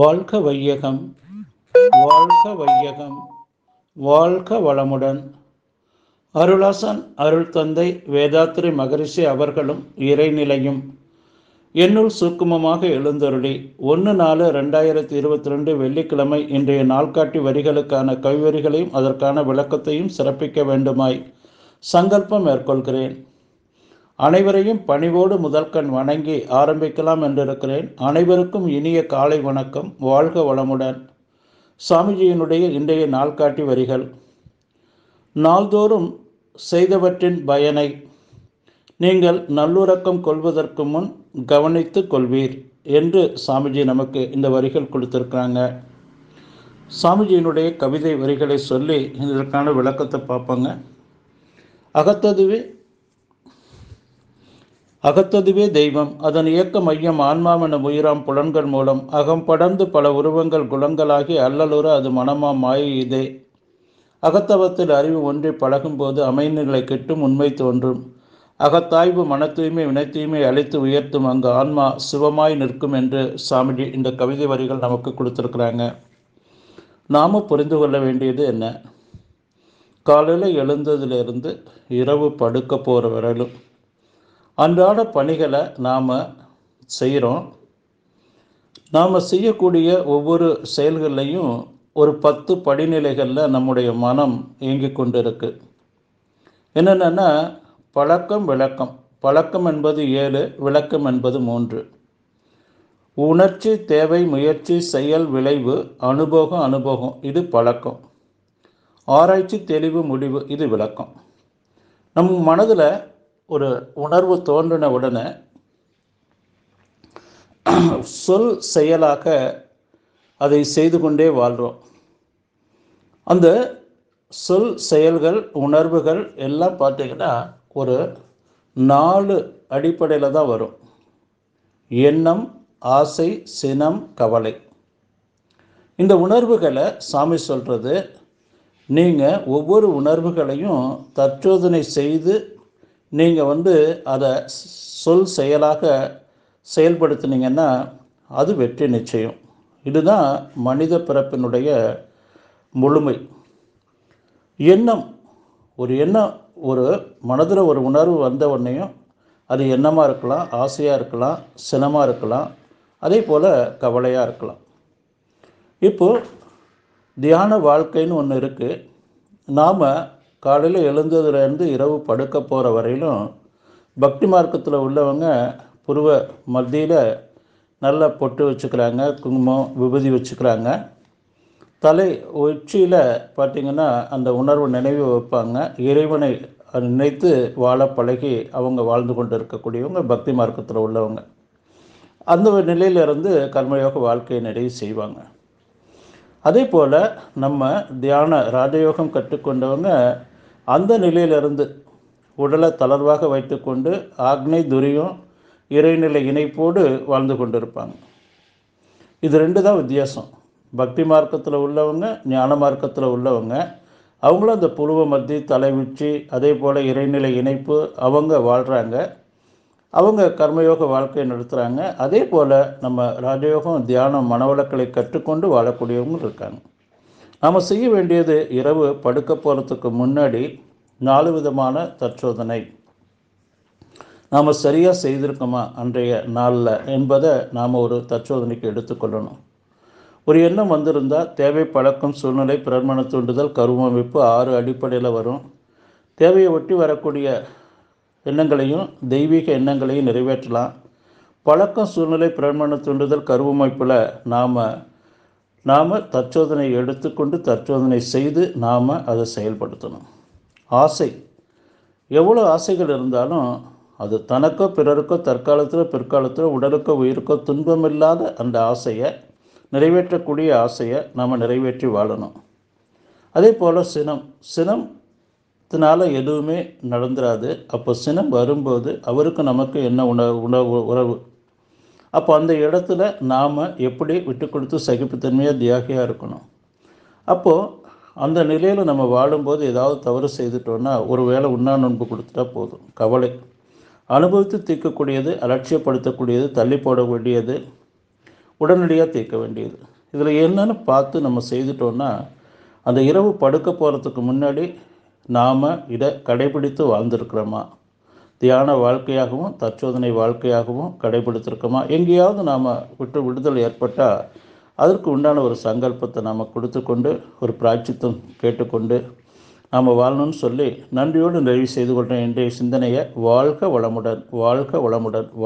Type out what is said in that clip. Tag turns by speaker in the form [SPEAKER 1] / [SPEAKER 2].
[SPEAKER 1] வாழ்க வையகம் வாழ்க வையகம் வாழ்க வளமுடன். அருளாசன் அருள் தந்தை வேதாத்திரி மகரிஷி அவர்களும் இறைநிலையும். என்னுள் சூக்குமமாக எழுந்தருளி ஒன்று நாலு ரெண்டாயிரத்தி இருபத்தி ரெண்டு வெள்ளிக்கிழமை இன்றைய நாள்காட்டி வரிகளுக்கான கவிவரிகளையும் அதற்கான விளக்கத்தையும் சிறப்பிக்க வேண்டுமாய் சங்கல்பம் மேற்கொள்கிறேன். அனைவரையும் பணிவோடு முதல்கண் வணங்கி ஆரம்பிக்கலாம் என்றிருக்கிறேன். அனைவருக்கும் இனிய காலை வணக்கம். வாழ்க வளமுடன். சாமிஜியினுடைய இன்றைய நாள்காட்டி வரிகள். நாள்தோறும் செய்தவற்றின் பயனை நீங்கள் நல்லுறக்கம் கொள்வதற்கு முன் கவனித்து கொள்வீர் என்று சாமிஜி நமக்கு இந்த வரிகள் கொடுத்துருக்குறாங்க. சாமிஜியினுடைய கவிதை வரிகளை சொல்லி இதற்கான விளக்கத்தை பார்ப்போங்க. அகத்ததுவே அகத்ததுவே தெய்வம் அதன் இயக்க மையம் ஆன்மாவென உயிராம் புலன்கள் மூலம் அகம் படர்ந்து பல உருவங்கள் குலங்களாகி அல்லலுற அது மனமாம் மாயை இதே அகத்தவத்தில் அறிவு ஒன்றி பழகும்போது அமைநிலை கெட்டும் உண்மை தோன்றும். அகத்தாய்வு மன தூய்மை வினை தூய்மை அழைத்து உயர்த்தும் அங்கு ஆன்மா சிவமாய் நிற்கும் என்று சாமிஜி இந்த கவிதை வரிகள் நமக்கு கொடுத்துருக்குறாங்க. நாமும் புரிந்து கொள்ள வேண்டியது என்ன? காலையில் எழுந்ததிலிருந்து இரவு படுக்க போகிற வரையிலும் அன்றாட பணிகளை நாம் செய்கிறோம் நாம் செய்யக்கூடிய ஒவ்வொரு செயல்கள்லையும் ஒரு பத்து படிநிலைகளில் நம்முடைய மனம் இயங்கி கொண்டு இருக்கு என்னென்னா பழக்கம் விளக்கம். பழக்கம் என்பது ஏழு விளக்கம் என்பது மூன்று. உணர்ச்சி தேவை முயற்சி செயல் விளைவு அனுபவம் அனுபவம். இது பழக்கம். ஆராய்ச்சி தெளிவு முடிவு. இது விளக்கம். நம் மனதில் ஒரு உணர்வு தோன்றின உடனே சொல் செயலாக அதை செய்து கொண்டே வாழ்கிறோம் அந்த சொல் செயல்கள் உணர்வுகள் எல்லாம் பார்த்தீங்கன்னா ஒரு நாலு அடிப்படையில் தான் வரும். எண்ணம் ஆசை சினம் கவலை. இந்த உணர்வுகளை சாமி சொல்கிறது நீங்கள் ஒவ்வொரு உணர்வுகளையும் தற்சோதனை செய்து நீங்கள் வந்து அதை சொல் செயலாக செயல்படுத்தினீங்கன்னா அது வெற்றி நிச்சயம். இதுதான் மனித பிறப்பினுடைய முழுமை. எண்ணம். ஒரு எண்ணம் ஒரு மனதில் ஒரு உணர்வு வந்த உடனேயும் அது எண்ணமாக இருக்கலாம் ஆசையாக இருக்கலாம் சினமாக இருக்கலாம் அதே போல் கவலையாக இருக்கலாம். இப்போது தியான வாழ்க்கைன்னு ஒன்று இருக்குது நாம் காலையில் எழுந்ததுலேருந்து இரவு படுக்க போகிற வரையிலும் பக்தி மார்க்கத்தில் உள்ளவங்க புருவ மத்தியில் நல்லா பொட்டு வச்சுக்கிறாங்க குங்குமம் விபூதி வச்சுக்கிறாங்க. தலை உச்சியில் பார்த்திங்கன்னா அந்த உணர்வு நினைவு வைப்பாங்க. இறைவனை நினைத்து வாழ பழகி அவங்க வாழ்ந்து கொண்டு இருக்கக்கூடியவங்க பக்தி மார்க்கத்தில் உள்ளவங்க. அந்த நிலையிலிருந்து கர்மயோக வாழ்க்கையை நிறைவு செய்வாங்க. அதே போல் நம்ம தியான ராஜயோகம் கற்றுக்கொண்டவங்க அந்த நிலையிலிருந்து உடலை தளர்வாக வைத்துக்கொண்டு ஆக்னை துரியம் இறைநிலை இணைப்போடு வாழ்ந்து கொண்டிருப்பாங்க. இது ரெண்டு தான் வித்தியாசம். பக்தி மார்க்கத்தில் உள்ளவங்க ஞான மார்க்கத்தில் உள்ளவங்க அவங்களும் அந்த புழுவ மத்தி தலைவிச்சி அதே போல் இறைநிலை இணைப்பு அவங்க வாழ்கிறாங்க அவங்க கர்மயோக வாழ்க்கையை நடத்துகிறாங்க அதே போல் நம்ம ராஜயோகம் தியானம் மனவளக்களை கற்றுக்கொண்டு வாழக்கூடியவங்க இருக்காங்க. நாம் செய்ய வேண்டியது இரவு படுக்க போகிறதுக்கு முன்னாடி நாலு விதமான தற்சோதனை. நாம் சரியாக செய்திருக்கோமா அன்றைய நாளில் என்பதை நாம் ஒரு தற்சோதனைக்கு எடுத்துக்கொள்ளணும் ஒரு எண்ணம் வந்திருந்தால் தேவை பழக்கம் சூழ்நிலை பிரமண தூண்டுதல் கருவமைப்பு ஆறு அடிப்படையில் வரும். தேவையை ஒட்டி வரக்கூடிய எண்ணங்களையும் தெய்வீக எண்ணங்களையும் நிறைவேற்றலாம். பழக்கம் சூழ்நிலை பிரமண தூண்டுதல் கருவமைப்பில் நாம் நாம் தற்சோதனை எடுத்துக்கொண்டு தற்சோதனை செய்து நாம் அதை செயல்படுத்தணும். ஆசை. எவ்வளோ ஆசைகள் இருந்தாலும் அது தனக்கோ பிறருக்கோ தற்காலத்தில் பிற்காலத்தில் உடலுக்கோ உயிருக்கோ துன்பமில்லாத அந்த ஆசையை நிறைவேற்றக்கூடிய ஆசையை நாம் நிறைவேற்றி வாழணும். அதே போல் சினம். சினத்தினால் எதுவுமே நடந்துராது. அப்போ சினம் வரும்போது அவருக்கு நமக்கு என்ன உணவு உணவு உறவு? அப்போ அந்த இடத்துல நாம் எப்படி விட்டு கொடுத்து சகிப்புத்தன்மையாக தியாகியாக இருக்கணும்? அப்போது அந்த நிலையில் நம்ம வாழும்போது ஏதாவது தவறு செய்துட்டோன்னா ஒரு வேளை உண்ணா நோன்பு கொடுத்துட்டா போதும். கவலை. அனுபவித்து தீர்க்கக்கூடியது அலட்சியப்படுத்தக்கூடியது தள்ளி போட வேண்டியது உடனடியாக தீர்க்க வேண்டியது. இதில் என்னன்னு பார்த்து நம்ம செய்துட்டோன்னா அந்த இரவு படுக்க போகிறதுக்கு முன்னாடி நாம் இதை கடைபிடித்து வாழ்ந்திருக்கிறோமா? தியான வாழ்க்கையாகவும் தற்சோதனை வாழ்க்கையாகவும் கடைபிடித்திருக்கோமா? எங்கேயாவது நாம் விட்டு விடுதல் ஏற்பட்டால் அதற்கு உண்டான ஒரு சங்கல்பத்தை நாம் கொடுத்துக்கொண்டு ஒரு பிராய்ச்சித்தம் கேட்டுக்கொண்டு நாம் வாழணும்னு சொல்லி நன்றியோடு நிறைவு செய்து கொள்கிற இன்றைய சிந்தனையை வாழ்க வளமுடன் வாழ்க வளமுடன்.